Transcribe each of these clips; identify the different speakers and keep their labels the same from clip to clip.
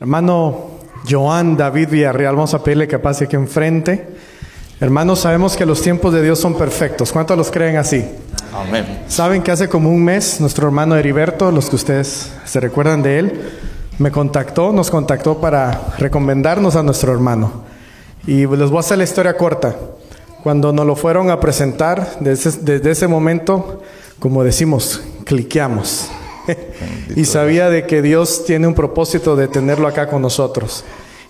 Speaker 1: Hermano Joan David Villarreal, vamos a pedirle que pase aquí enfrente. Hermanos, sabemos que los tiempos de Dios son perfectos. ¿Cuántos los creen así?
Speaker 2: Amén.
Speaker 1: Saben que hace como un mes nuestro hermano Heriberto, los que ustedes se recuerdan de él, me contactó, nos contactó para recomendarnos a nuestro hermano. Y les voy a hacer la historia corta. Cuando nos lo fueron a presentar, desde, desde ese momento, como decimos, cliqueamos. Y sabía de que Dios tiene un propósito de tenerlo acá con nosotros.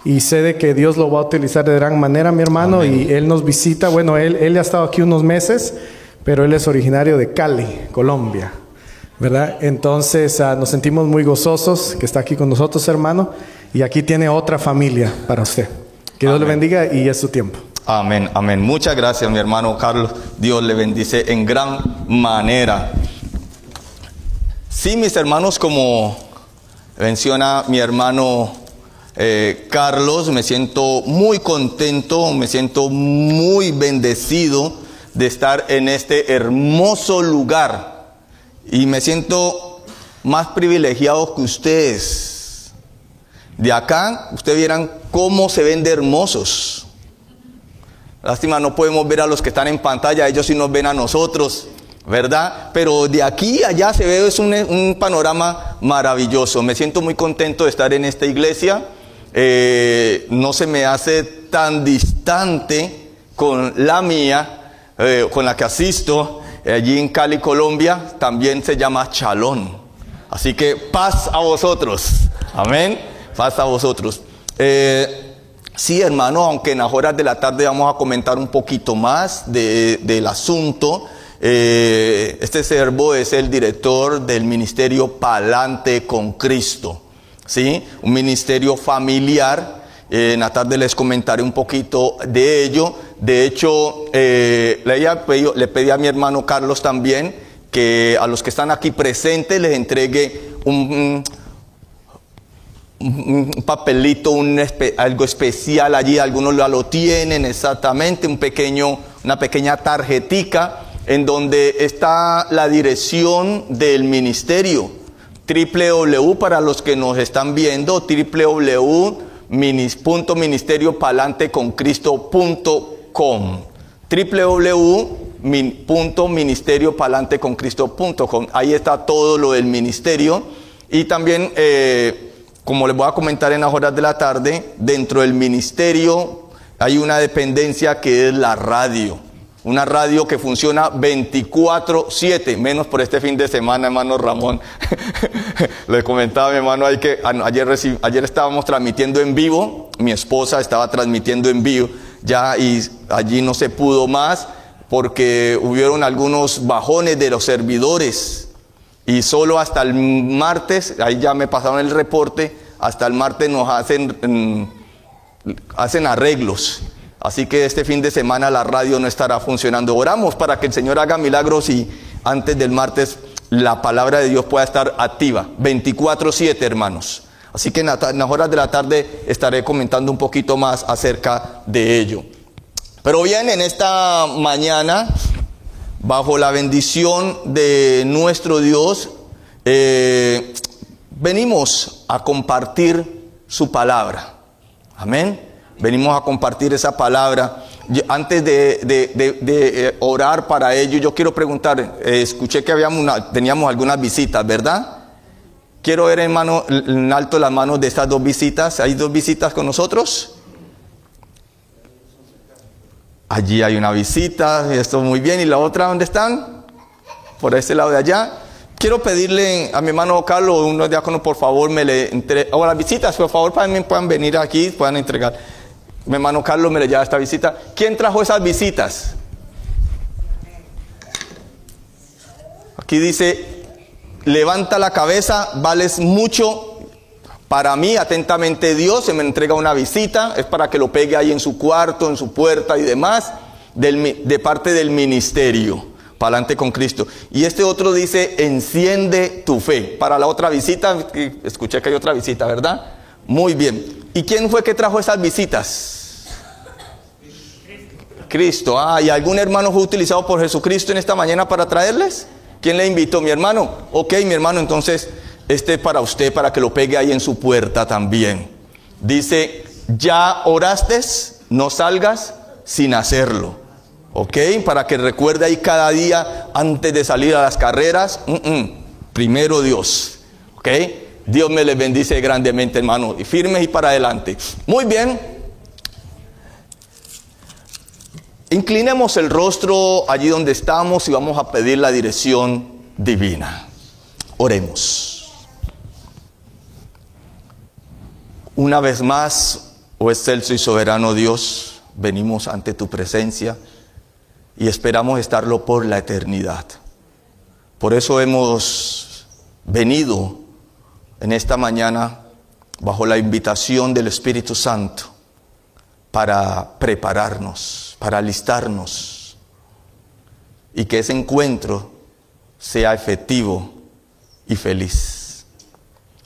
Speaker 1: Y sé de que Dios lo va a utilizar de gran manera, mi hermano, y Él nos visita. Bueno, él, él ha estado aquí unos meses, pero Él es originario de Cali, Colombia. ¿Verdad? Entonces ah, nos sentimos muy gozosos que está aquí con nosotros, hermano. Y aquí tiene otra familia para usted. Que Dios le bendiga y es su tiempo.
Speaker 2: Amén, amén. Muchas gracias, mi hermano Carlos. Dios le bendice en gran manera. Sí, mis hermanos, como menciona mi hermano eh, Carlos, me siento muy contento, me siento muy bendecido de estar en este hermoso lugar. Y me siento más privilegiado que ustedes. De acá, ustedes vieran cómo se ven de hermosos. Lástima, no podemos ver a los que están en pantalla, ellos sí nos ven a nosotros. ¿Verdad? Pero de aquí a allá se ve es un, panorama maravilloso. Me siento muy contento de estar en esta iglesia. Eh, no se me hace tan distante con la mía, eh, con la que asisto allí en Cali, Colombia. También se llama Chalón. Así que paz a vosotros. Amén. Paz a vosotros. Eh, sí, hermano, aunque en las horas de la tarde vamos a comentar un poquito más de, del asunto. Eh, este servo es el director del ministerio Palante con Cristo, ¿sí? Un ministerio familiar. Eh, en la tarde les comentaré un poquito de ello. De hecho, eh, le, pedí a mi hermano Carlos también que a los que están aquí presentes les entregue un, papelito, un algo especial allí. Algunos ya lo tienen exactamente, un pequeño, una pequeña tarjetica en donde está la dirección del ministerio. www para los que nos están viendo, www.ministeriopalanteconcristo.com www.ministeriopalanteconcristo.com Ahí está todo lo del ministerio. Y también, eh, como les voy a comentar en las horas de la tarde, dentro del ministerio hay una dependencia que es la radio una radio que funciona 24/7, menos por este fin de semana, hermano Ramón. Le comentaba a mi hermano ahí que ayer, ayer estábamos transmitiendo en vivo, mi esposa estaba transmitiendo en vivo ya y allí no se pudo más porque hubieron algunos bajones de los servidores y solo hasta el martes, ahí ya me pasaron el reporte, hasta el martes nos hacen, mm, hacen arreglos Así que este fin de semana la radio no estará funcionando. Oramos para que el Señor haga milagros y antes del martes la palabra de Dios pueda estar activa. 24/7, hermanos. Así que en las horas de la tarde estaré comentando un poquito más acerca de ello. Pero bien, en esta mañana, bajo la bendición de nuestro Dios, eh, venimos a compartir su palabra. Amén venimos a compartir esa palabra. Antes de, eh, orar para ello, yo quiero preguntar, eh, escuché que habíamos teníamos algunas visitas, ¿verdad? Quiero ver en, alto las manos de estas dos visitas. ¿Hay dos visitas con nosotros? Allí hay una visita, esto muy bien. ¿Y la otra dónde están? Por este lado de allá. Quiero pedirle a mi hermano Carlos, unos diáconos, por favor, me le entre... O las visitas, por favor, también puedan venir aquí, puedan entregar. Mi hermano Carlos me le lleva esta visita. ¿Quién trajo esas visitas? Aquí dice, levanta la cabeza, vales mucho. Para mí, atentamente Dios, se me entrega una visita, es para que lo pegue ahí en su cuarto, en su puerta y demás, de parte del ministerio, para adelante con Cristo. Y este otro dice, enciende tu fe. Para la otra visita, escuché que hay otra visita, ¿verdad? Muy bien. ¿Y quién fue que trajo esas visitas? Cristo. Ah, ¿y algún hermano fue utilizado por Jesucristo en esta mañana para traerles? ¿Quién le invitó? ¿Mi hermano? Ok, mi hermano, entonces este es para usted, para que lo pegue ahí en su puerta también. Dice, ya oraste, no salgas sin hacerlo. ¿Ok? Para que recuerde ahí cada día antes de salir a las carreras. mm, mm, primero Dios. ¿Ok? Dios me les bendice grandemente, hermano. Y firmes y para adelante. Muy bien. Inclinemos el rostro allí donde estamos y vamos a pedir la dirección divina. Oremos. Una vez más, oh excelso y soberano Dios, venimos ante tu presencia y esperamos estarlo por la eternidad. Por eso hemos venido en esta mañana bajo la invitación del Espíritu Santo para prepararnos, para alistarnos y que ese encuentro sea efectivo y feliz.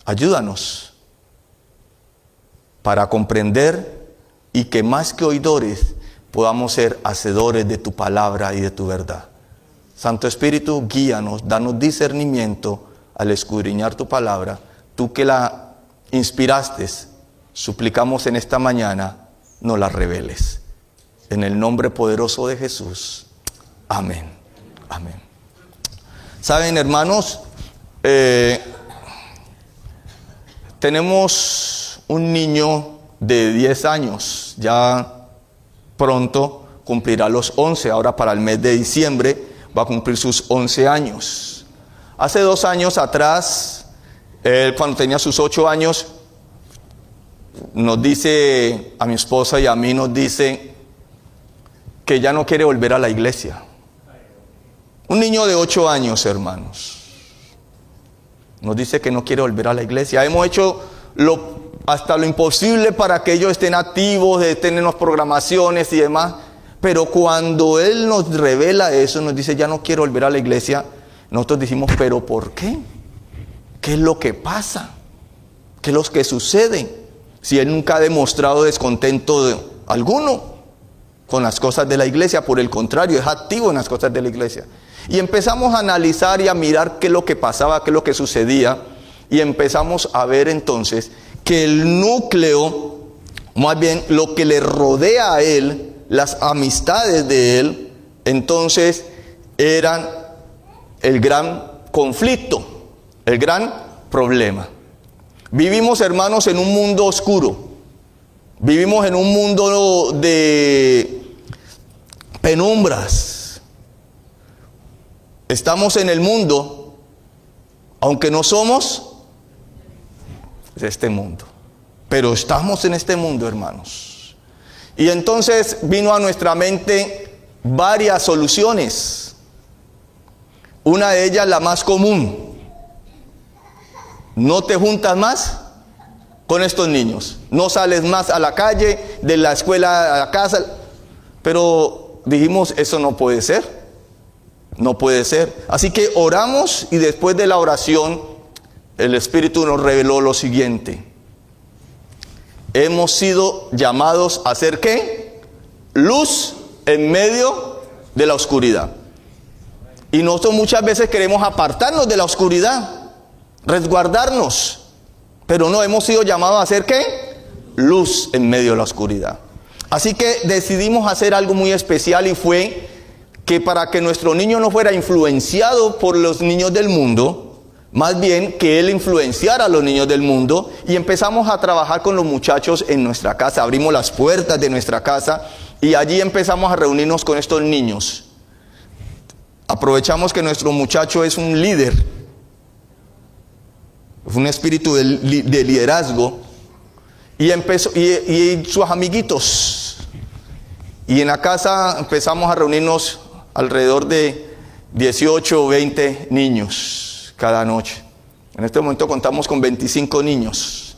Speaker 2: Ayúdanos para comprender y que más que oidores podamos ser hacedores de tu palabra y de tu verdad. Santo Espíritu, guíanos, danos discernimiento al escudriñar tu palabra. Tú que la inspiraste, suplicamos en esta mañana, no la reveles. En el nombre poderoso de Jesús. Amén. Amén. Saben, hermanos, eh, tenemos un niño de 10 años, ya pronto cumplirá los 11, ahora para el mes de diciembre va a cumplir sus 11 años. Hace dos años atrás, él cuando tenía sus 8 años, nos dice, a mi esposa y a mí nos dice que ya no quiere volver a la iglesia. Un niño de 8 años, hermanos. Nos dice que no quiere volver a la iglesia. Hemos hecho hasta lo imposible para que ellos estén activos, estén en las programaciones y demás. Pero cuando Él nos revela eso, nos dice, ya no quiero volver a la iglesia, nosotros decimos, pero ¿por qué? ¿Qué es lo que pasa? ¿Qué es lo que sucede? Si Él nunca ha demostrado descontento de alguno con las cosas de la iglesia, por el contrario, es activo en las cosas de la iglesia. Y empezamos a analizar y a mirar qué es lo que pasaba, qué es lo que sucedía, y empezamos a ver entonces que el núcleo, más bien lo que le rodea a él, las amistades de él, entonces eran el gran conflicto, el gran problema. Vivimos, hermanos, en un mundo oscuro. Vivimos en un mundo de penumbras. Estamos en el mundo, aunque no somos de este mundo. Pero estamos en este mundo, hermanos. Y entonces vino a nuestra mente varias soluciones. Una de ellas, la más común. No te juntas más con estos niños. No sales más a la calle, de la escuela a la casa. Pero dijimos, eso no puede ser. No puede ser. Así que oramos y después de la oración, el Espíritu nos reveló lo siguiente. Hemos sido llamados a ser qué? Luz en medio de la oscuridad. Y nosotros muchas veces queremos apartarnos de la oscuridad, resguardarnos. Pero no, hemos sido llamados a ser qué? Luz en medio de la oscuridad. Así que decidimos hacer algo muy especial y fue que para que nuestro niño no fuera influenciado por los niños del mundo, más bien que él influenciara a los niños del mundo y empezamos a trabajar con los muchachos en nuestra casa, abrimos las puertas de nuestra casa y allí empezamos a reunirnos con estos niños. Aprovechamos que nuestro muchacho es un líder, un espíritu de, de liderazgo y, empezó, y, y sus amiguitos. Y en la casa empezamos a reunirnos alrededor de 18 o 20 niños cada noche. En este momento contamos con 25 niños.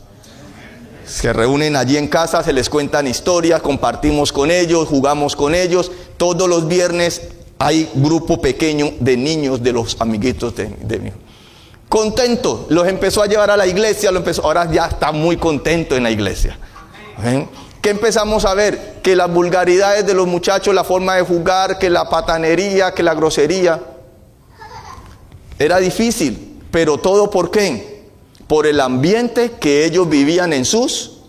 Speaker 2: Se reúnen allí en casa, se les cuentan historias, compartimos con ellos, jugamos con ellos. Todos los viernes hay grupo pequeño de niños de los amiguitos de, de mí. Contento, los empezó a llevar a la iglesia, lo empezó, ahora ya está muy contento en la iglesia. ¿Ven? ¿Qué empezamos a ver? Que las vulgaridades de los muchachos, la forma de jugar, que la patanería, que la grosería. Era difícil, pero todo por qué? Por el ambiente que ellos vivían en sus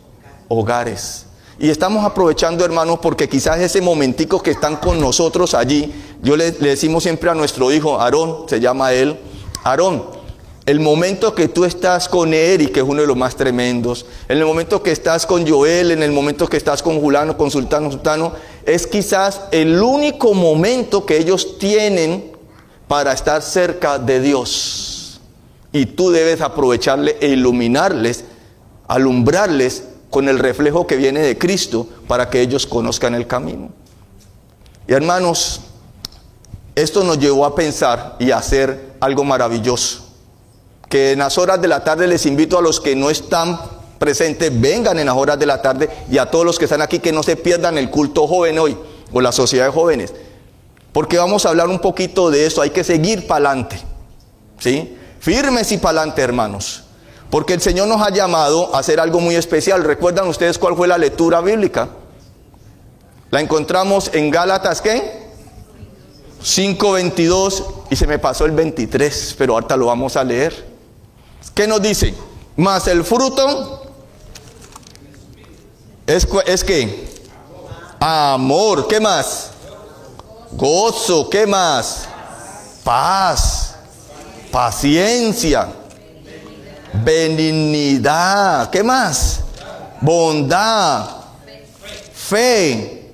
Speaker 2: hogares. Y estamos aprovechando, hermanos, porque quizás ese momentico que están con nosotros allí, yo le, le decimos siempre a nuestro hijo, Aarón, se llama él, Aarón, el momento que tú estás con Eric, que es uno de los más tremendos, en el momento que estás con Joel, en el momento que estás con Julano, con Sultano, Sultano, es quizás el único momento que ellos tienen para estar cerca de Dios. Y tú debes aprovecharle e iluminarles, alumbrarles con el reflejo que viene de Cristo para que ellos conozcan el camino. Y hermanos, esto nos llevó a pensar y a hacer algo maravilloso. Que en las horas de la tarde les invito a los que no están presentes, vengan en las horas de la tarde y a todos los que están aquí que no se pierdan el culto joven hoy o la sociedad de jóvenes. Porque vamos a hablar un poquito de eso, hay que seguir para adelante. ¿Sí? Firmes y para adelante, hermanos. Porque el Señor nos ha llamado a hacer algo muy especial. ¿Recuerdan ustedes cuál fue la lectura bíblica? La encontramos en Gálatas, ¿qué? 5.22 y se me pasó el 23, pero ahorita lo vamos a leer. ¿Qué nos dice? Más el fruto es, es que amor, ¿qué más? Gozo, ¿qué más? Paz, paciencia benignidad, ¿qué más? Bondad, fe,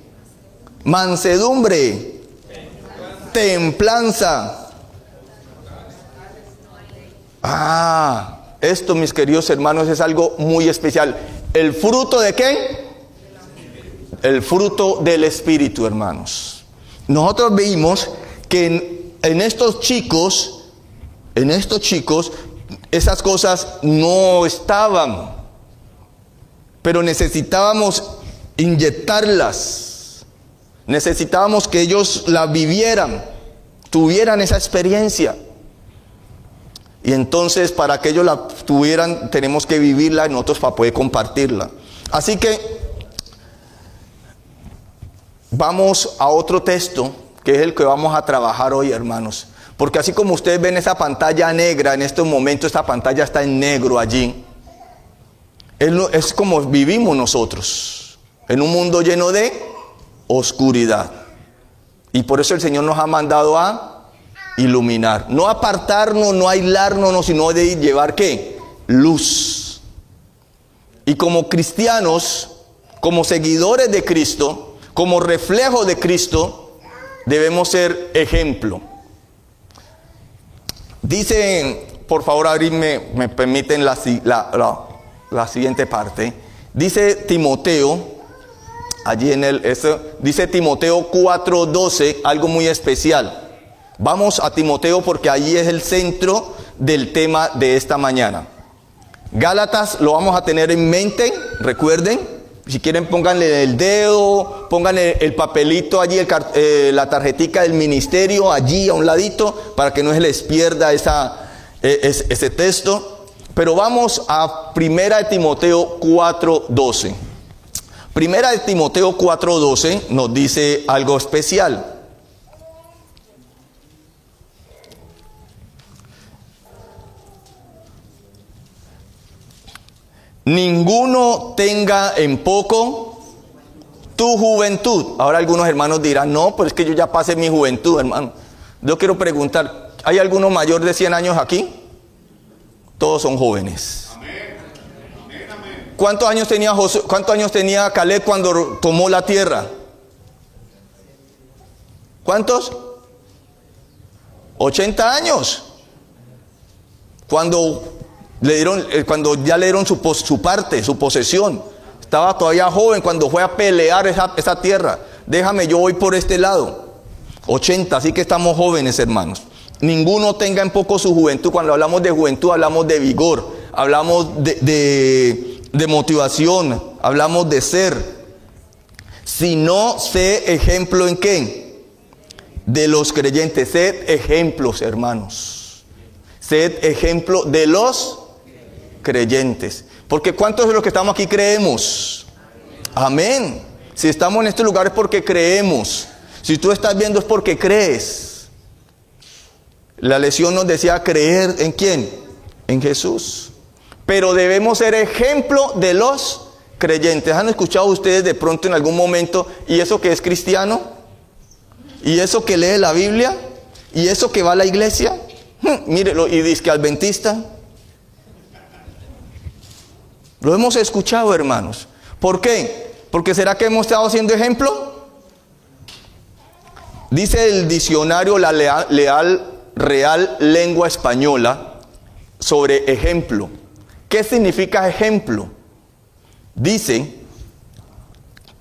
Speaker 2: mansedumbre, templanza. Ah, esto mis queridos hermanos es algo muy especial. ¿El fruto de qué? El fruto del Espíritu, hermanos. Nosotros vimos que en, estos chicos, en estos chicos, esas cosas no estaban, pero necesitábamos inyectarlas, necesitábamos que ellos la vivieran, tuvieran esa experiencia. Y entonces para que ellos la tuvieran tenemos que vivirla y nosotros para poder compartirla. Así que vamos a otro texto que es el que vamos a trabajar hoy, hermanos. Porque así como ustedes ven esa pantalla negra, en este momento esta pantalla está en negro allí. Es, como vivimos nosotros, en un mundo lleno de oscuridad. Y por eso el Señor nos ha mandado a iluminar. No apartarnos, no aislarnos, sino de llevar qué? Luz. Y como cristianos, como seguidores de Cristo, como reflejo de Cristo, debemos ser ejemplo. Dice, por favor, abrirme, me permiten la, la, siguiente parte. Dice Timoteo, allí en el, dice Timoteo 4:12, algo muy especial. Vamos a Timoteo porque allí es el centro del tema de esta mañana. Gálatas lo vamos a tener en mente, recuerden, si quieren pónganle el dedo, pónganle el papelito allí, eh, la tarjetica del ministerio allí a un ladito para que no se les pierda e, ese texto. Pero vamos a Primera de Timoteo 4.12. Primera de Timoteo 4.12 nos dice algo especial. Ninguno tenga en poco tu juventud. Ahora algunos hermanos dirán, no, pero es que yo ya pasé mi juventud, hermano. Yo quiero preguntar, ¿hay alguno mayor de 100 años aquí? Todos son jóvenes. ¿Cuántos años tenía José, cuántos años tenía Caleb cuando tomó la tierra? ¿Cuántos? 80 años. Cuando le dieron, eh, cuando ya le dieron su, parte, su posesión. Estaba todavía joven cuando fue a pelear esa, tierra. Déjame, yo voy por este lado. 80, así que estamos jóvenes, hermanos. Ninguno tenga en poco su juventud. Cuando hablamos de juventud, hablamos de vigor, hablamos de motivación, hablamos de ser. Si no, sé ejemplo en qué? De los creyentes. Sed ejemplos, hermanos. Sed ejemplo de los creyentes. Porque ¿cuántos de los que estamos aquí creemos? Amén. Si estamos en este lugar es porque creemos. Si tú estás viendo es porque crees. La lesión nos decía creer en quién? En Jesús. Pero debemos ser ejemplo de los creyentes. ¿Han escuchado ustedes de pronto en algún momento, ¿y eso que es cristiano? ¿Y eso que lee la Biblia? ¿Y eso que va a la iglesia? Hmm, mírelo, y dice que adventista. Lo hemos escuchado, hermanos. ¿Por qué? Porque será que hemos estado haciendo ejemplo? Dice el diccionario La Leal, Real Lengua Española sobre ejemplo. ¿Qué significa ejemplo? Dice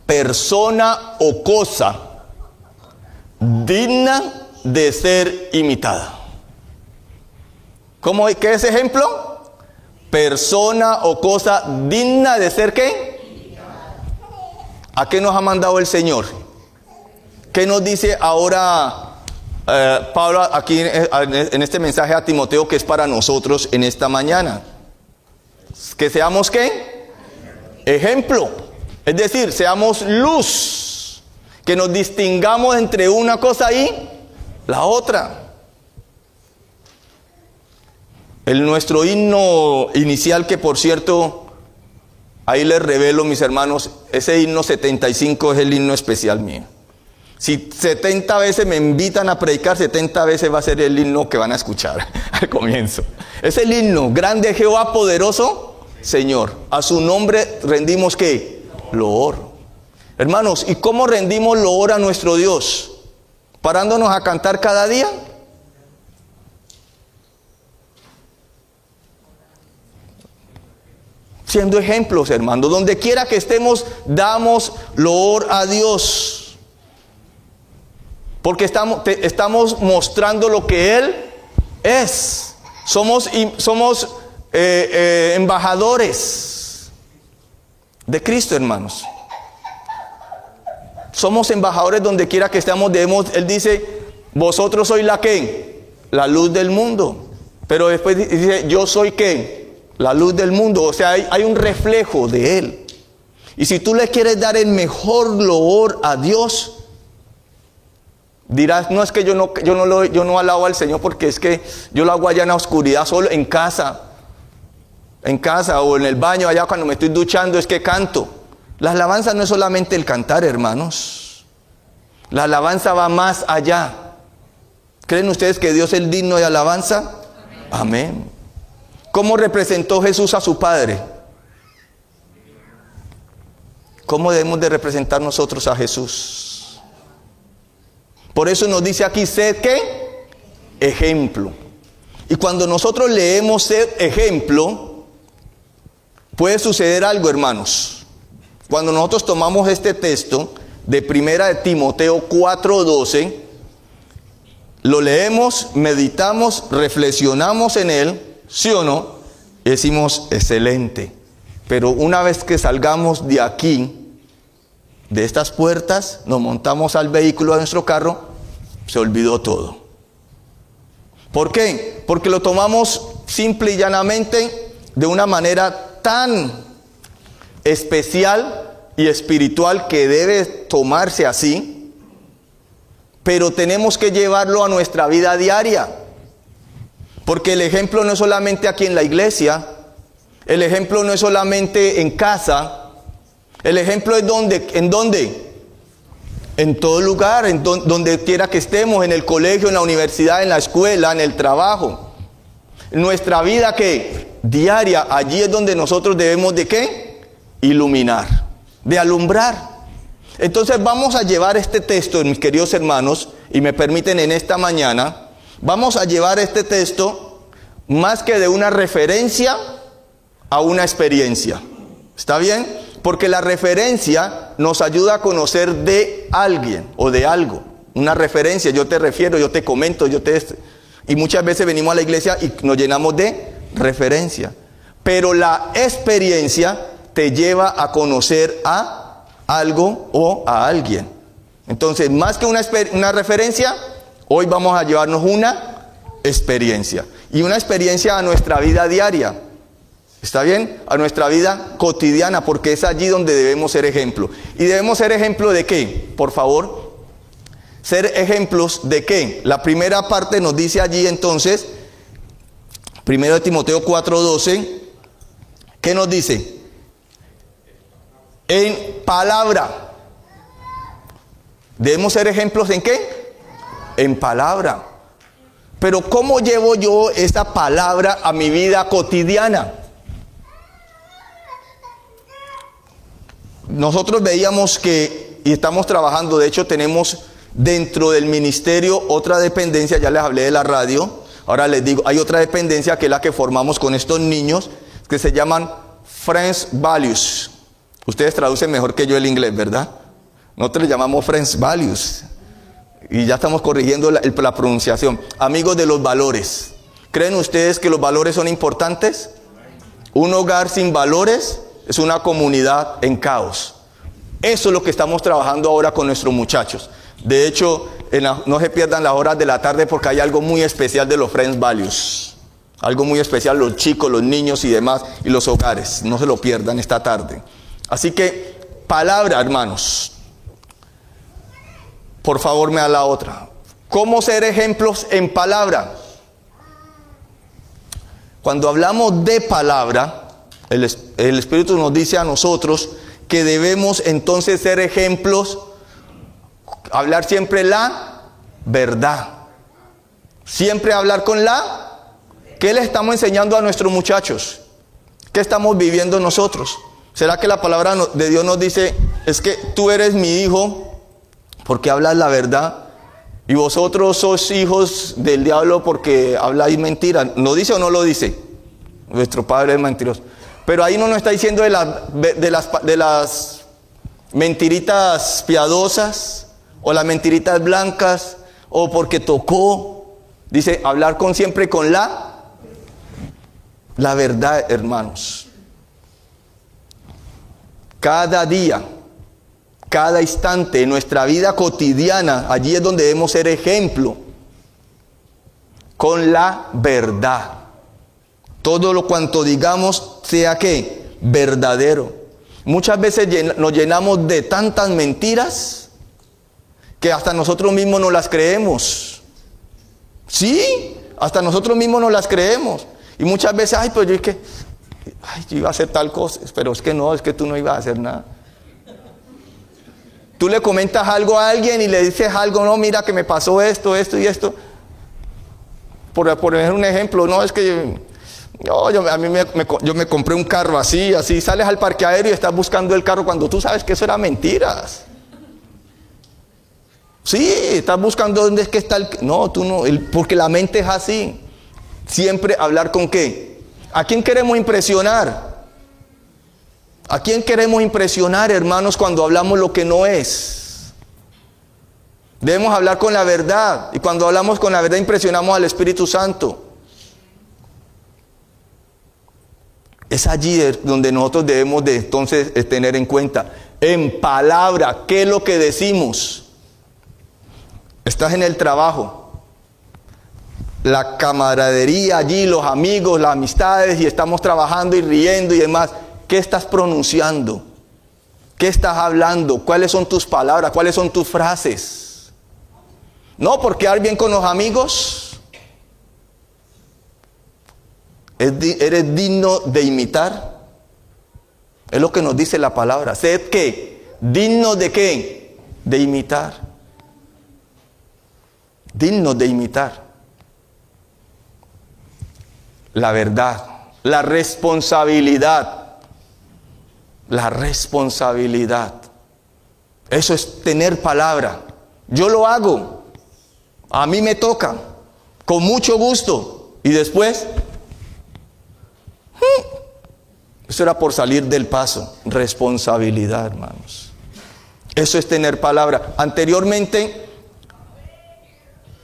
Speaker 2: persona o cosa digna de ser imitada. ¿Cómo, ¿Qué es ejemplo? Persona o cosa digna de ser qué? ¿A qué nos ha mandado el Señor? ¿Qué nos dice ahora eh, Pablo aquí en este mensaje a Timoteo que es para nosotros en esta mañana? Que seamos qué? Ejemplo. Es decir, seamos luz. Que nos distingamos entre una cosa y la otra. El nuestro himno inicial, que por cierto, ahí les revelo, mis hermanos, ese himno 75 es el himno especial mío. Si 70 veces me invitan a predicar, 70 veces va a ser el himno que van a escuchar al comienzo. Es el himno, grande Jehová poderoso, Señor. A su nombre rendimos qué? Loor. Hermanos, ¿y cómo rendimos loor a nuestro Dios? ¿Parándonos a cantar cada día? Siendo ejemplos, hermanos. Donde quiera que estemos, damos loor a Dios. Porque estamos, mostrando lo que Él es. Somos, somos eh, eh, embajadores de Cristo, hermanos. Somos embajadores donde quiera que estemos. Debemos, él dice, vosotros sois la que, la luz del mundo. Pero después dice, yo soy que la luz del mundo, o sea, hay, un reflejo de Él. Y si tú le quieres dar el mejor loor a Dios, dirás, no es que yo no, yo no, lo, yo no alabo al Señor porque es que yo lo hago allá en la oscuridad, solo en casa, en casa o en el baño, allá cuando me estoy duchando, es que canto. La alabanza no es solamente el cantar, hermanos. La alabanza va más allá. ¿Creen ustedes que Dios es digno de alabanza? Amén. ¿Cómo representó Jesús a su Padre? ¿Cómo debemos de representar nosotros a Jesús? Por eso nos dice aquí, sed qué? Ejemplo. Y cuando nosotros leemos sed ejemplo, puede suceder algo, hermanos. Cuando nosotros tomamos este texto de Primera de Timoteo 4:12, lo leemos, meditamos, reflexionamos en él ¿Sí o no? decimos, excelente. Pero una vez que salgamos de aquí, de estas puertas, nos montamos al vehículo, a nuestro carro, se olvidó todo. ¿Por qué? Porque lo tomamos simple y llanamente de una manera tan especial y espiritual que debe tomarse así, pero tenemos que llevarlo a nuestra vida diaria. Porque el ejemplo no es solamente aquí en la iglesia, el ejemplo no es solamente en casa, el ejemplo es donde, en dónde, en todo lugar, en donde quiera que estemos, en el colegio, en la universidad, en la escuela, en el trabajo. Nuestra vida que diaria, allí es donde nosotros debemos de qué? Iluminar, de alumbrar. Entonces vamos a llevar este texto, mis queridos hermanos, y me permiten en esta mañana, Vamos a llevar este texto más que de una referencia a una experiencia. ¿Está bien? Porque la referencia nos ayuda a conocer de alguien o de algo. Una referencia, yo te refiero, yo te comento, yo te... Y muchas veces venimos a la iglesia y nos llenamos de referencia. Pero la experiencia te lleva a conocer a algo o a alguien. Entonces, más que una, una referencia, Hoy vamos a llevarnos una experiencia y una experiencia a nuestra vida diaria. ¿Está bien? A nuestra vida cotidiana, porque es allí donde debemos ser ejemplo. ¿Y debemos ser ejemplo de qué? Por favor. Ser ejemplos de qué? La primera parte nos dice allí entonces, primero de Timoteo 4:12, ¿qué nos dice? en palabra. Debemos ser ejemplos en qué? En palabra. Pero ¿cómo llevo yo esta palabra a mi vida cotidiana? Nosotros veíamos que, y estamos trabajando, de hecho tenemos dentro del ministerio otra dependencia, ya les hablé de la radio, ahora les digo, hay otra dependencia que es la que formamos con estos niños, que se llaman Friends Values. Ustedes traducen mejor que yo el inglés, ¿verdad? Nosotros le llamamos Friends Values. Y ya estamos corrigiendo la, pronunciación. Amigos de los valores. ¿Creen ustedes que los valores son importantes? Un hogar sin valores es una comunidad en caos. Eso es lo que estamos trabajando ahora con nuestros muchachos. De hecho, no se pierdan las horas de la tarde porque hay algo muy especial de los Friends Values. Algo muy especial, los chicos, los niños y demás, y los hogares. No se lo pierdan esta tarde. Así que, palabra, hermanos. Por favor, me da la otra. ¿Cómo ser ejemplos en palabra? Cuando hablamos de palabra, el, Espíritu nos dice a nosotros que debemos entonces ser ejemplos, hablar siempre la verdad. Siempre hablar con la... ¿Qué le estamos enseñando a nuestros muchachos? ¿Qué estamos viviendo nosotros? ¿Será que la palabra de Dios nos dice, es que tú eres mi hijo porque hablas la verdad? Y vosotros sois hijos del diablo porque habláis mentira. ¿No dice o no lo dice? Nuestro Padre es mentiroso. Pero ahí no nos está diciendo de, de, las, de las mentiritas piadosas o las mentiritas blancas o porque tocó. Dice, hablar con siempre con la, la verdad, hermanos. Cada día, cada instante en nuestra vida cotidiana, allí es donde debemos ser ejemplo con la verdad. Todo lo cuanto digamos sea que verdadero. Muchas veces nos llenamos de tantas mentiras que hasta nosotros mismos no las creemos. Sí, hasta nosotros mismos no las creemos. Y muchas veces, ay, pues yo es que, yo iba a hacer tal cosa, pero es que no, es que tú no ibas a hacer nada. Tú le comentas algo a alguien y le dices algo, no, mira que me pasó esto, esto y esto. Por poner un ejemplo, no, es que yo, a mí me, yo me compré un carro así, así, sales al parqueadero y estás buscando el carro cuando tú sabes que eso era mentiras. Sí, estás buscando dónde es que está el... No, tú no, porque la mente es así. Siempre hablar con qué. ¿A quién queremos impresionar? ¿A quién queremos impresionar, hermanos, cuando hablamos lo que no es? Debemos hablar con la verdad. Y cuando hablamos con la verdad impresionamos al Espíritu Santo. Es allí donde nosotros debemos de entonces tener en cuenta, en palabra, qué es lo que decimos. Estás en el trabajo, la camaradería allí, los amigos, las amistades, y estamos trabajando y riendo y demás. ¿Qué estás pronunciando? ¿Qué estás hablando? ¿Cuáles son tus palabras? ¿Cuáles son tus frases? No, por quedar bien con los amigos. ¿Eres digno de imitar? Es lo que nos dice la palabra. Sed qué? Digno de qué? De imitar. Digno de imitar. La verdad, la responsabilidad. La responsabilidad. Eso es tener palabra. Yo lo hago. A mí me toca. Con mucho gusto. Y después eso era por salir del paso. Responsabilidad, hermanos. Eso es tener palabra. Anteriormente,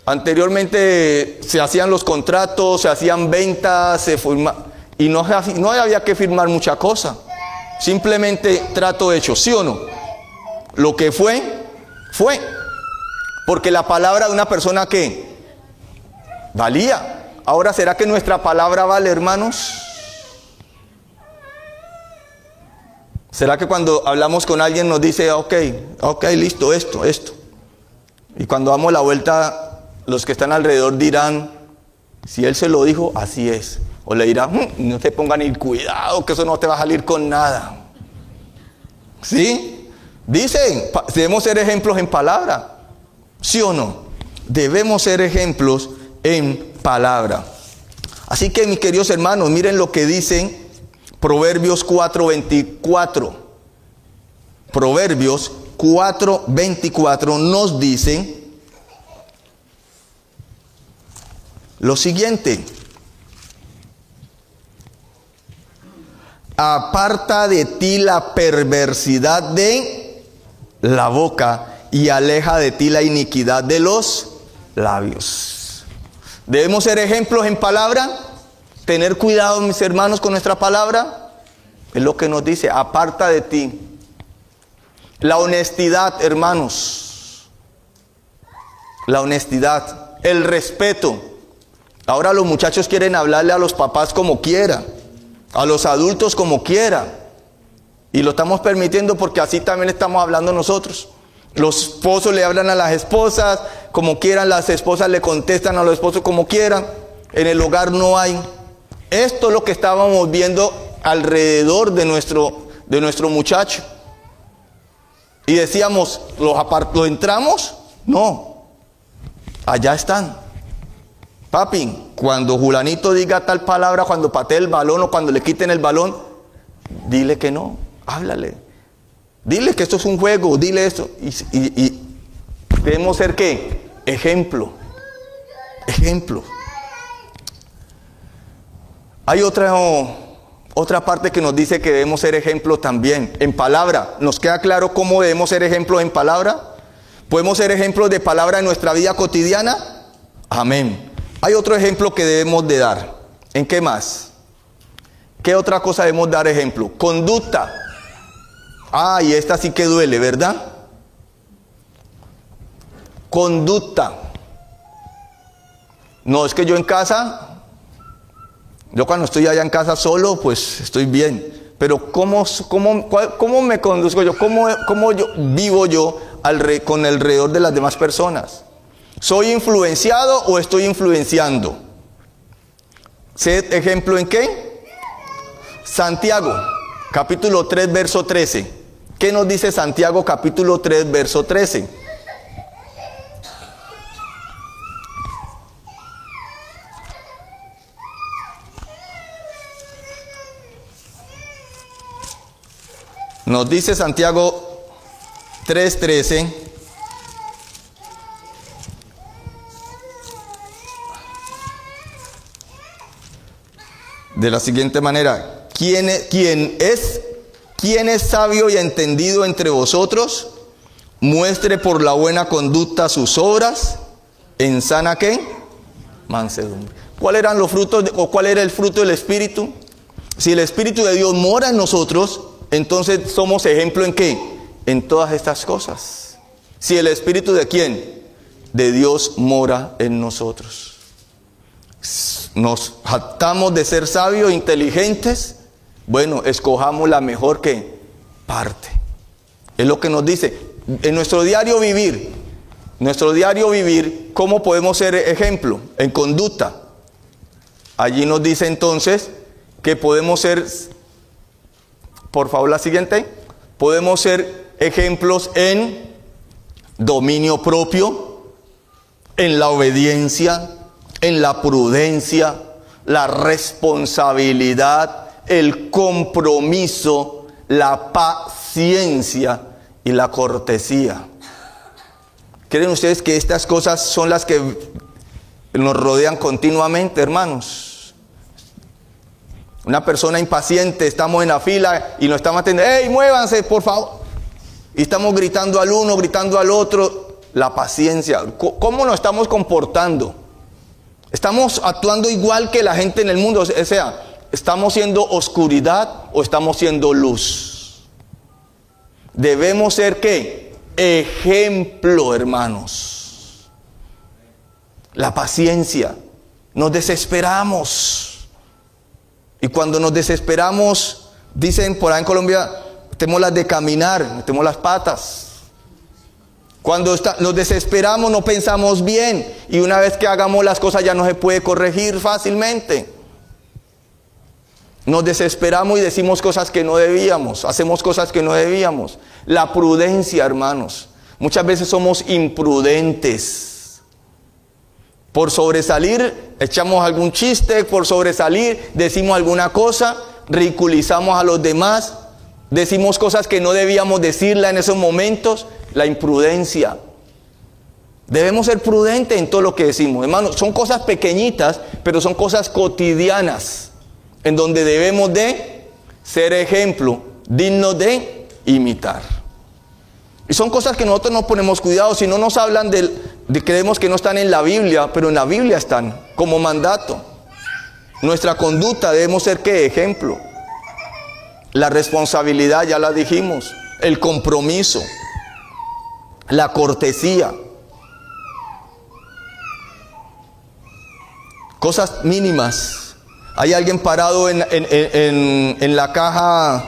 Speaker 2: anteriormente se hacían los contratos, se hacían ventas, se y no, no había que firmar mucha cosa. Simplemente trato hecho, ¿sí o no? Lo que fue, fue. Porque la palabra de una persona que valía. Ahora, ¿será que nuestra palabra vale, hermanos? ¿Será que cuando hablamos con alguien nos dice, ok, ok, listo, esto, esto? Y cuando damos la vuelta, los que están alrededor dirán, si él se lo dijo, así es. O le dirán, mm, no te pongan ni cuidado, que eso no te va a salir con nada. ¿Sí? Dicen, debemos ser ejemplos en palabra. ¿Sí o no? Debemos ser ejemplos en palabra. Así que mis queridos hermanos, miren lo que dicen Proverbios 4:24. Proverbios 4:24 nos dicen lo siguiente. Aparta de ti la perversidad de la boca y aleja de ti la iniquidad de los labios. Debemos ser ejemplos en palabra, tener cuidado, mis hermanos, con nuestra palabra. Es lo que nos dice, aparta de ti. La honestidad, hermanos. La honestidad, el respeto. Ahora los muchachos quieren hablarle a los papás como quiera, a los adultos como quiera. Y lo estamos permitiendo porque así también estamos hablando nosotros. Los esposos le hablan a las esposas como quieran, las esposas le contestan a los esposos como quieran. En el hogar no hay. Esto es lo que estábamos viendo alrededor de nuestro, de nuestro muchacho. Y decíamos, ¿los, ¿lo entramos? No. Allá están. Papi, cuando Julanito diga tal palabra, cuando patee el balón o cuando le quiten el balón, dile que no, háblale. Dile que esto es un juego, dile esto. Y, debemos ser qué? Ejemplo. Ejemplo. Hay otra, otra parte que nos dice que debemos ser ejemplo también. En palabra. ¿Nos queda claro cómo debemos ser ejemplos en palabra? ¿Podemos ser ejemplos de palabra en nuestra vida cotidiana? Amén. Hay otro ejemplo que debemos de dar. ¿En qué más? ¿Qué otra cosa debemos dar ejemplo? Conducta. Ah, y esta sí que duele, ¿verdad? Conducta. No, es que yo en casa, yo cuando estoy allá en casa solo, pues estoy bien. Pero ¿cómo, cómo, cómo me conduzco yo? ¿Cómo, cómo yo vivo yo al con alrededor de las demás personas? ¿Soy influenciado o estoy influenciando? ¿Sé ejemplo en qué? Santiago, capítulo 3, verso 13. ¿Qué nos dice Santiago capítulo 3, verso 13? Nos dice Santiago 3:13. De la siguiente manera, ¿quién es, quién es ¿Quién es sabio y entendido entre vosotros? Muestre por la buena conducta sus obras en sana qué? Mansedumbre. ¿Cuáles eran los frutos o cuál era el fruto del Espíritu? Si el Espíritu de Dios mora en nosotros, entonces somos ejemplo en qué? En todas estas cosas. Si el Espíritu de quién? De Dios mora en nosotros. Nos jactamos de ser sabios, inteligentes, bueno, escojamos la mejor que parte. Es lo que nos dice. En nuestro diario vivir, nuestro diario vivir, ¿cómo podemos ser ejemplo? En conducta. Allí nos dice entonces que podemos ser, por favor la siguiente, podemos ser ejemplos en dominio propio, en la obediencia, en la prudencia, la responsabilidad, el compromiso, la paciencia y la cortesía. ¿Creen ustedes que estas cosas son las que nos rodean continuamente, hermanos? Una persona impaciente, estamos en la fila y nos estamos atendiendo, ¡Ey, muévanse, por favor! Y estamos gritando al uno, gritando al otro. La paciencia. ¿Cómo nos estamos comportando? ¿Estamos actuando igual que la gente en el mundo? O sea, ¿Estamos siendo oscuridad o estamos siendo luz? Debemos ser qué? Ejemplo, hermanos. La paciencia. Nos desesperamos. Y cuando nos desesperamos, dicen por ahí en Colombia, metemos las de caminar, metemos las patas. Cuando nos desesperamos no pensamos bien y una vez que hagamos las cosas ya no se puede corregir fácilmente. Nos desesperamos y decimos cosas que no debíamos, hacemos cosas que no debíamos. La prudencia, hermanos. Muchas veces somos imprudentes. Por sobresalir, echamos algún chiste, por sobresalir, decimos alguna cosa, ridiculizamos a los demás, decimos cosas que no debíamos decirla en esos momentos. La imprudencia. Debemos ser prudentes en todo lo que decimos. Hermanos, son cosas pequeñitas, pero son cosas cotidianas en donde debemos de ser ejemplo, digno de imitar. Y son cosas que nosotros no ponemos cuidado, si no nos hablan de, creemos que no están en la Biblia, pero en la Biblia están como mandato. Nuestra conducta debemos ser que ejemplo. La responsabilidad, ya la dijimos, el compromiso, la cortesía. Cosas mínimas hay alguien parado en, la caja,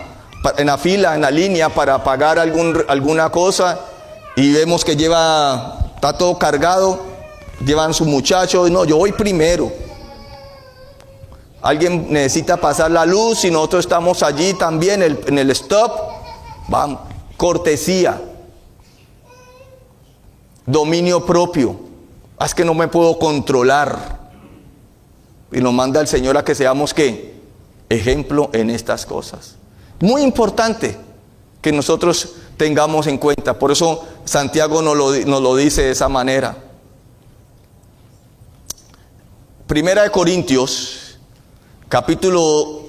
Speaker 2: en la fila, en la línea para pagar algún, alguna cosa y vemos que lleva, está todo cargado, llevan su muchacho, no, yo voy primero. Alguien necesita pasar la luz y nosotros estamos allí también en el stop. Vamos, cortesía, dominio propio. Ah, es que no me puedo controlar. Y nos manda el Señor a que seamos qué? Ejemplo en estas cosas. Muy importante que nosotros tengamos en cuenta. Por eso Santiago nos lo, lo dice de esa manera. Primera de Corintios, capítulo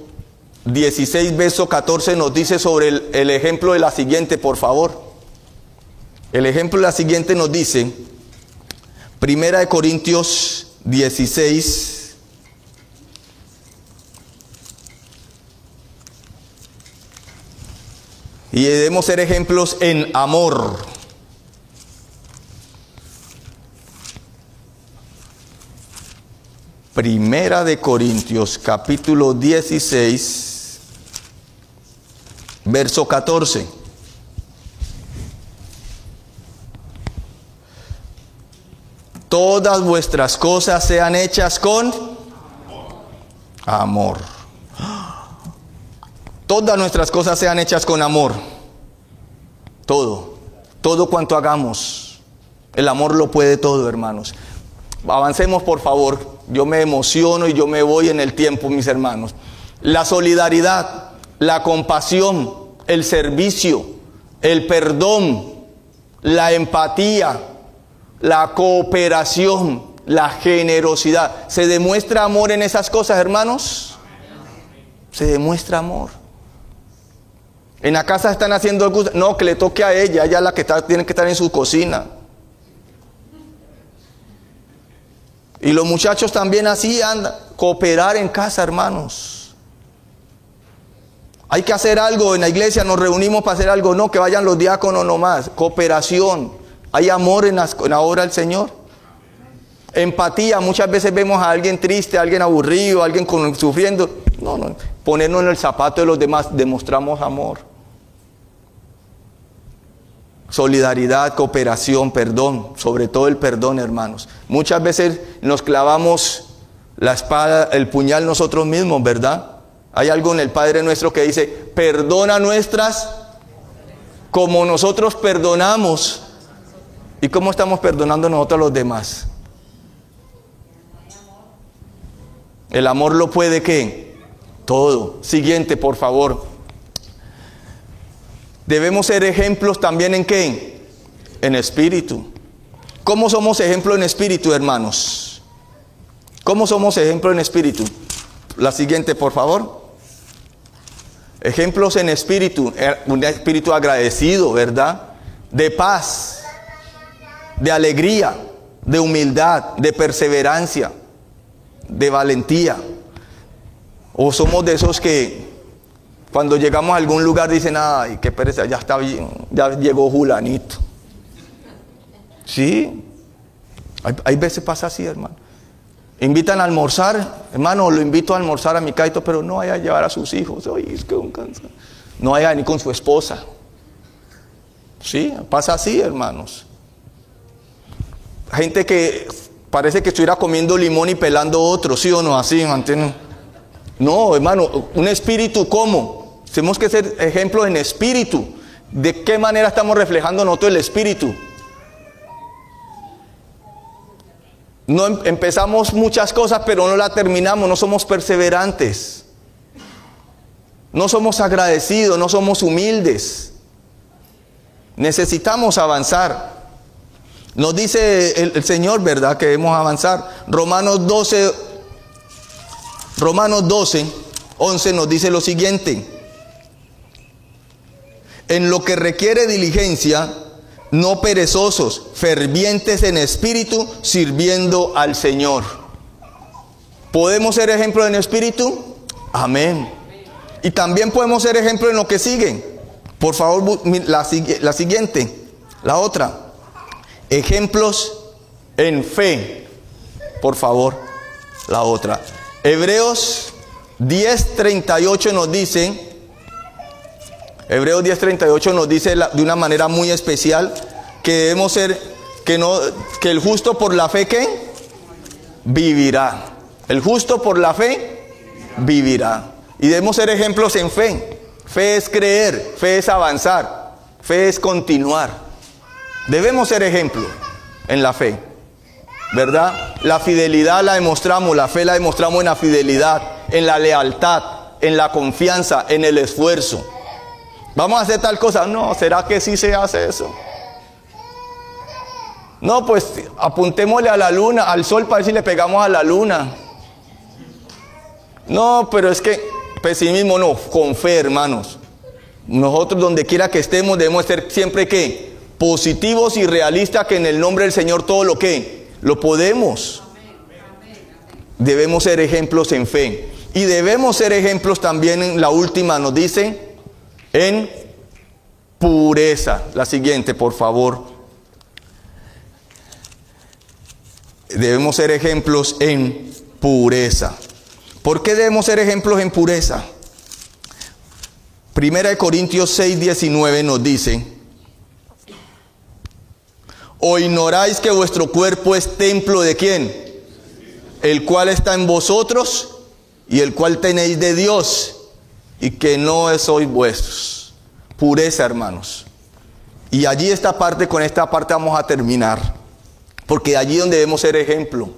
Speaker 2: 16, verso 14, nos dice sobre el, el ejemplo de la siguiente, por favor. El ejemplo la siguiente nos dice, Primera de Corintios 16, Y debemos ser ejemplos en amor. Primera de Corintios capítulo 16, verso 14. Todas vuestras cosas sean hechas con amor. Todas nuestras cosas sean hechas con amor. Todo. Todo cuanto hagamos. El amor lo puede todo, hermanos. Avancemos, por favor. Yo me emociono y yo me voy en el tiempo, mis hermanos. La solidaridad, la compasión, el servicio, el perdón, la empatía, la cooperación, la generosidad. ¿Se demuestra amor en esas cosas, hermanos? Se demuestra amor. En la casa están haciendo algo, no, que le toque a ella, ella es la que tiene que estar en su cocina. Y los muchachos también así andan, cooperar en casa, hermanos. Hay que hacer algo en la iglesia, nos reunimos para hacer algo, no, que vayan los diáconos nomás, cooperación. Hay amor en, en la obra del Señor. Empatía, muchas veces vemos a alguien triste, a alguien aburrido, a alguien sufriendo. No, no, ponernos en el zapato de los demás, demostramos amor. Solidaridad, cooperación, perdón, sobre todo el perdón, hermanos. Muchas veces nos clavamos la espada, el puñal nosotros mismos, ¿verdad? Hay algo en el Padre nuestro que dice, perdona nuestras como nosotros perdonamos. ¿Y cómo estamos perdonando nosotros a los demás? El amor lo puede que todo. Siguiente, por favor. Debemos ser ejemplos también en qué? En espíritu. ¿Cómo somos ejemplo en espíritu, hermanos? ¿Cómo somos ejemplo en espíritu? La siguiente, por favor. Ejemplos en espíritu, eh, un espíritu agradecido, ¿verdad? De paz, de alegría, de humildad, de perseverancia, de valentía. O somos de esos que cuando llegamos a algún lugar dicen, ay, qué pereza, ya está bien, ya llegó Julanito. Sí, hay, veces pasa así, hermano. Invitan a almorzar, hermano, lo invito a almorzar a mi caito, pero no vaya a llevar a sus hijos. No vaya ni con su esposa. Sí, pasa así, hermanos. Gente que parece que estuviera comiendo limón y pelando otro, ¿sí o no? Así, mantienen. No, hermano, un espíritu ¿cómo? Tenemos que ser ejemplos en espíritu. ¿De qué manera estamos reflejando nosotros el espíritu? No em- empezamos muchas cosas, pero no la terminamos, no somos perseverantes. No somos agradecidos, no somos humildes. Necesitamos avanzar. Nos dice el, Señor, ¿verdad? Que debemos avanzar. Romanos 12, Romanos 12, 11 nos dice lo siguiente. En lo que requiere diligencia, no perezosos, fervientes en espíritu, sirviendo al Señor. ¿Podemos ser ejemplo en espíritu? Amén. Y también podemos ser ejemplo en lo que sigue. Por favor, la siguiente, la otra. Ejemplos en fe. Por favor, la otra. Hebreos 10:38 nos dice, Hebreos 10:38 nos dice de una manera muy especial que debemos ser, que, no, que el justo por la fe que vivirá. El justo por la fe vivirá. Y debemos ser ejemplos en fe. Fe es creer, fe es avanzar, fe es continuar. Debemos ser ejemplos en la fe. ¿Verdad? La fidelidad la demostramos, la fe la demostramos en la fidelidad, en la lealtad, en la confianza, en el esfuerzo. Vamos a hacer tal cosa. No, ¿será que sí se hace eso? No, pues apuntémosle a la luna, al sol para ver si le pegamos a la luna. No, pero es que pesimismo no, con fe, hermanos. Nosotros donde quiera que estemos debemos ser siempre que positivos y realistas que en el nombre del Señor todo lo que lo podemos. Debemos ser ejemplos en fe y debemos ser ejemplos también en la última nos dice en pureza. La siguiente, por favor. Debemos ser ejemplos en pureza. ¿Por qué debemos ser ejemplos en pureza? Primera de Corintios 6, 19 nos dice, ¿o ignoráis que vuestro cuerpo es templo de quién? El cual está en vosotros y el cual tenéis de Dios y que no sois vuestros. Pureza, hermanos. Y allí esta parte, con esta parte vamos a terminar, porque allí donde debemos ser ejemplo.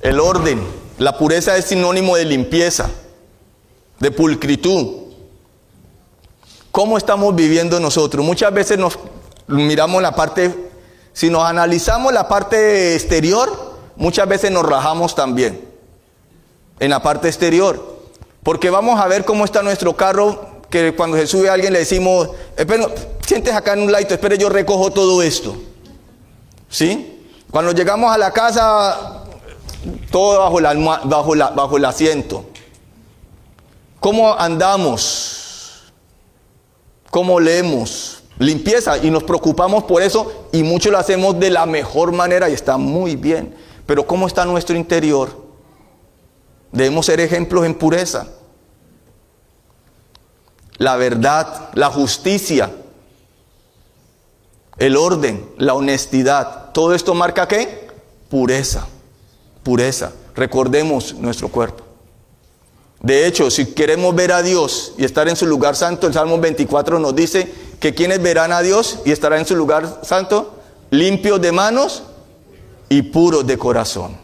Speaker 2: El orden, la pureza es sinónimo de limpieza, de pulcritud. ¿Cómo estamos viviendo nosotros? Muchas veces nos miramos la parte, si nos analizamos la parte exterior, muchas veces nos rajamos también en la parte exterior. Porque vamos a ver cómo está nuestro carro, que cuando se sube a alguien le decimos, espera, sientes acá en un laito, espere, yo recojo todo esto. ¿Sí? Cuando llegamos a la casa, todo bajo, la, bajo, la- bajo el asiento. ¿Cómo andamos? ¿Cómo leemos? Limpieza y nos preocupamos por eso y muchos lo hacemos de la mejor manera y está muy bien. Pero ¿cómo está nuestro interior? Debemos ser ejemplos en pureza. La verdad, la justicia, el orden, la honestidad. Todo esto marca qué? Pureza. Pureza. Recordemos nuestro cuerpo. De hecho, si queremos ver a Dios y estar en su lugar santo, el Salmo 24 nos dice que quienes verán a Dios y estarán en su lugar santo, limpios de manos y puros de corazón.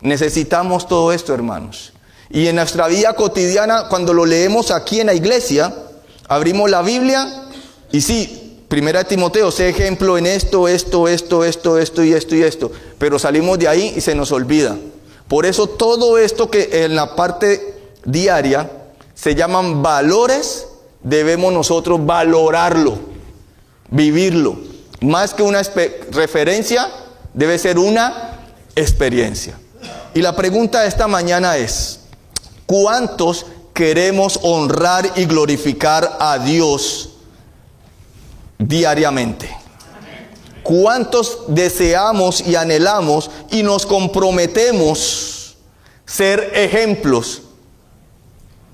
Speaker 2: Necesitamos todo esto, hermanos. Y en nuestra vida cotidiana, cuando lo leemos aquí en la iglesia, abrimos la Biblia y sí, primera Timoteo, sé ejemplo en esto, esto, esto, esto, esto y esto y esto, pero salimos de ahí y se nos olvida. Por eso todo esto que en la parte diaria se llaman valores, debemos nosotros valorarlo, vivirlo. Más que una referencia, debe ser una experiencia. Y la pregunta de esta mañana es, ¿cuántos queremos honrar y glorificar a Dios diariamente? ¿Cuántos deseamos y anhelamos y nos comprometemos ser ejemplos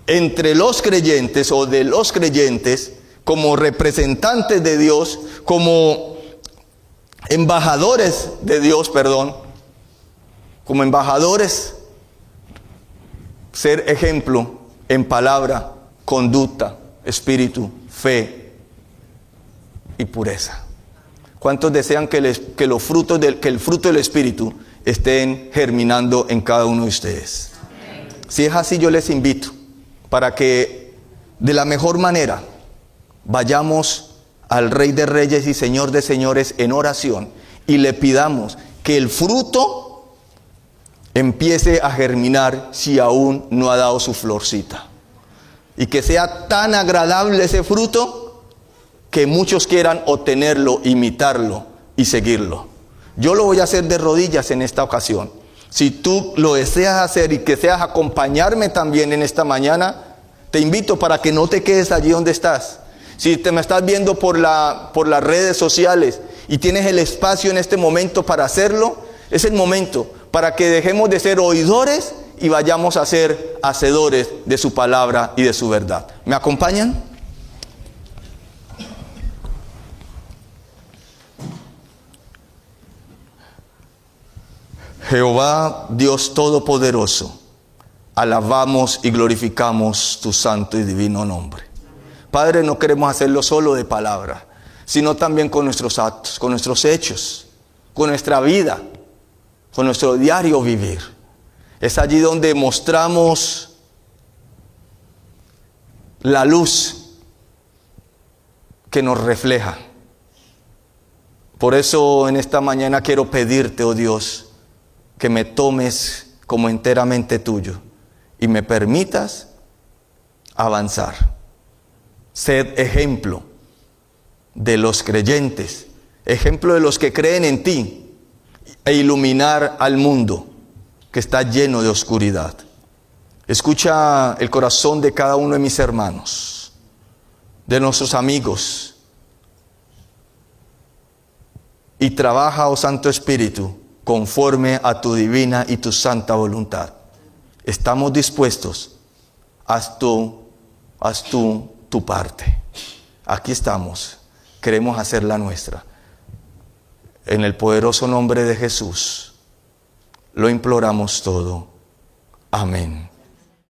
Speaker 2: entre los creyentes o de los creyentes como representantes de Dios, como embajadores de Dios, perdón, como embajadores, ser ejemplo en palabra, conducta, espíritu, fe y pureza. ¿Cuántos desean que, los frutos del, que el fruto del espíritu estén germinando en cada uno de ustedes? Si es así, yo les invito para que de la mejor manera vayamos al Rey de Reyes y Señor de Señores en oración y le pidamos que el fruto empiece a germinar si aún no ha dado su florcita. Y que sea tan agradable ese fruto que muchos quieran obtenerlo, imitarlo y seguirlo. Yo lo voy a hacer de rodillas en esta ocasión. Si tú lo deseas hacer y que seas acompañarme también en esta mañana, te invito para que no te quedes allí donde estás. Si te me estás viendo por, la, por las redes sociales y tienes el espacio en este momento para hacerlo, es el momento para que dejemos de ser oidores y vayamos a ser hacedores de su palabra y de su verdad. ¿Me acompañan? Jehová Dios Todopoderoso, alabamos y glorificamos tu santo y divino nombre. Padre, no queremos hacerlo solo de palabra, sino también con nuestros actos, con nuestros hechos, con nuestra vida, con nuestro diario vivir. Es allí donde mostramos la luz que nos refleja. Por eso en esta mañana quiero pedirte, oh Dios, que me tomes como enteramente tuyo y me permitas avanzar. Sed ejemplo de los creyentes, ejemplo de los que creen en ti e iluminar al mundo que está lleno de oscuridad. Escucha el corazón de cada uno de mis hermanos, de nuestros amigos, y trabaja, oh Santo Espíritu, conforme a tu divina y tu santa voluntad. Estamos dispuestos, haz tú, haz tú tu parte. Aquí estamos, queremos hacer la nuestra. En el poderoso nombre de Jesús, lo imploramos todo. Amén.